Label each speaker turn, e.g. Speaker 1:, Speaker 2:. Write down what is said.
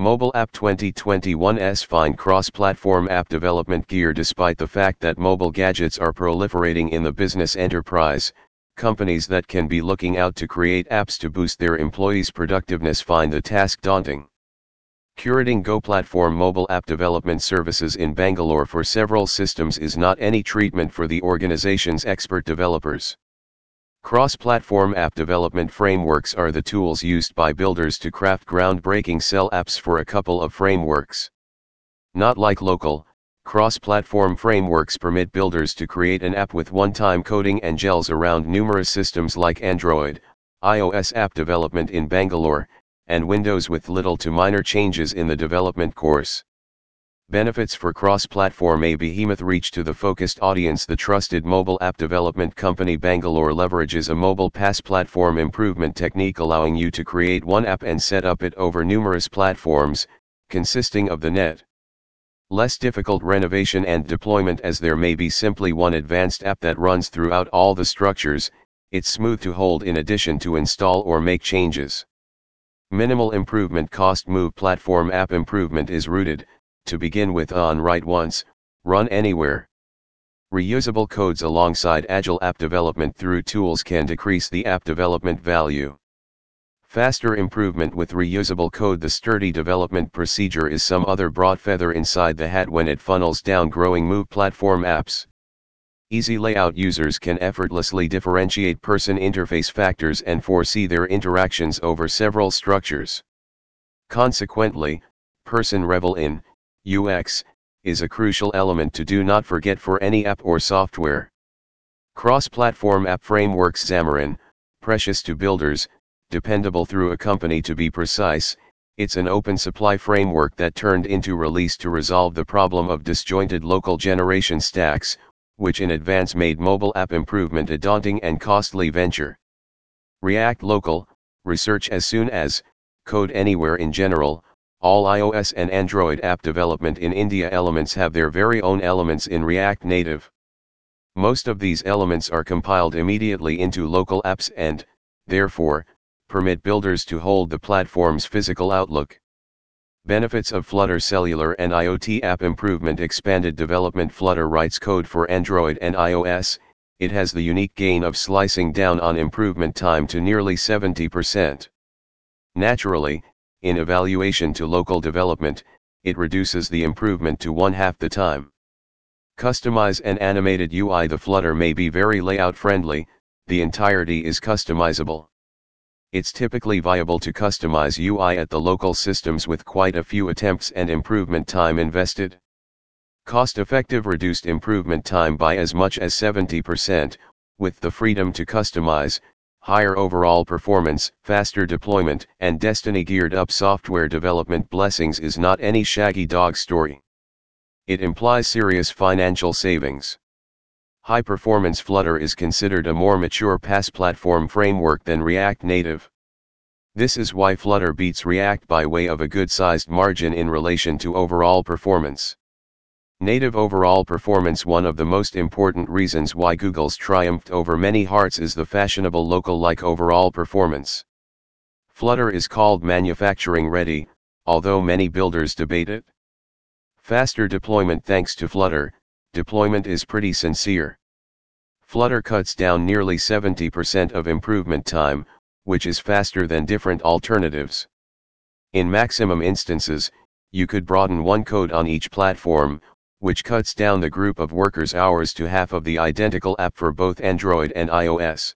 Speaker 1: Mobile App 2021's fine cross-platform app development gear Despite the fact that mobile gadgets are proliferating in the business enterprise, companies that can be looking out to create apps to boost their employees' productiveness find the task daunting. Curating Go platform mobile app development services in Bangalore for several systems is not any treatment for the organization's expert developers. Cross-platform app development frameworks are the tools used by builders to craft groundbreaking cell apps for a couple of frameworks. Not like local, cross-platform frameworks permit builders to create an app with one-time coding and gels around numerous systems like Android, iOS app development in Bangalore, and Windows with little to minor changes in the development course. Benefits for cross-platform A behemoth reach to the focused audience The trusted mobile app development company Bangalore leverages a mobile pass platform improvement technique allowing you to create one app and set up it over numerous platforms, consisting of the net. Less difficult renovation and deployment as there may be simply one advanced app that runs throughout all the structures, it's smooth to hold in addition to install or make changes. Minimal improvement cost move platform app improvement is rooted, to begin with on write once, run anywhere. Reusable codes alongside agile app development through tools can decrease the app development value. Faster improvement with reusable code The sturdy development procedure is some other broad feather inside the hat when it funnels down growing move platform apps. Easy layout users can effortlessly differentiate person interface factors and foresee their interactions over several structures. Consequently, person revel in, UX, is a crucial element to do not forget for any app or software. Cross-platform app frameworks Xamarin, precious to builders, dependable through a company to be precise, it's an open supply framework that turned into release to resolve the problem of disjointed local generation stacks, which in advance made mobile app improvement a daunting and costly venture. React Local, research as soon as, code anywhere in general, all iOS and Android app development in India elements have their very own elements in React Native. Most of these elements are compiled immediately into local apps and, therefore, permit builders to hold the platform's physical outlook. Benefits of Flutter Cellular and IoT app improvement expanded development Flutter writes code for Android and iOS, it has the unique gain of slicing down on improvement time to nearly 70%. Naturally, in evaluation to local development, it reduces the improvement to one half the time. Customize an animated UI The Flutter may be very layout friendly, the entirety is customizable. It's typically viable to customize UI at the local systems with quite a few attempts and improvement time invested. Cost-effective reduced improvement time by as much as 70%, with the freedom to customize, higher overall performance, faster deployment, and destiny geared up software development blessings is not any shaggy dog story. It implies serious financial savings. High performance Flutter is considered a more mature pass platform framework than React Native. This is why Flutter beats React by way of a good sized margin in relation to overall performance. Native overall performance One of the most important reasons why Google's triumphed over many hearts is the fashionable local-like overall performance. Flutter is called manufacturing ready, although many builders debate it. Faster deployment Thanks to Flutter, deployment is pretty sincere. Flutter cuts down nearly 70% of improvement time, which is faster than different alternatives. In maximum instances, you could broaden one code on each platform, which cuts down the group of workers' hours to half of the identical app for both Android and iOS.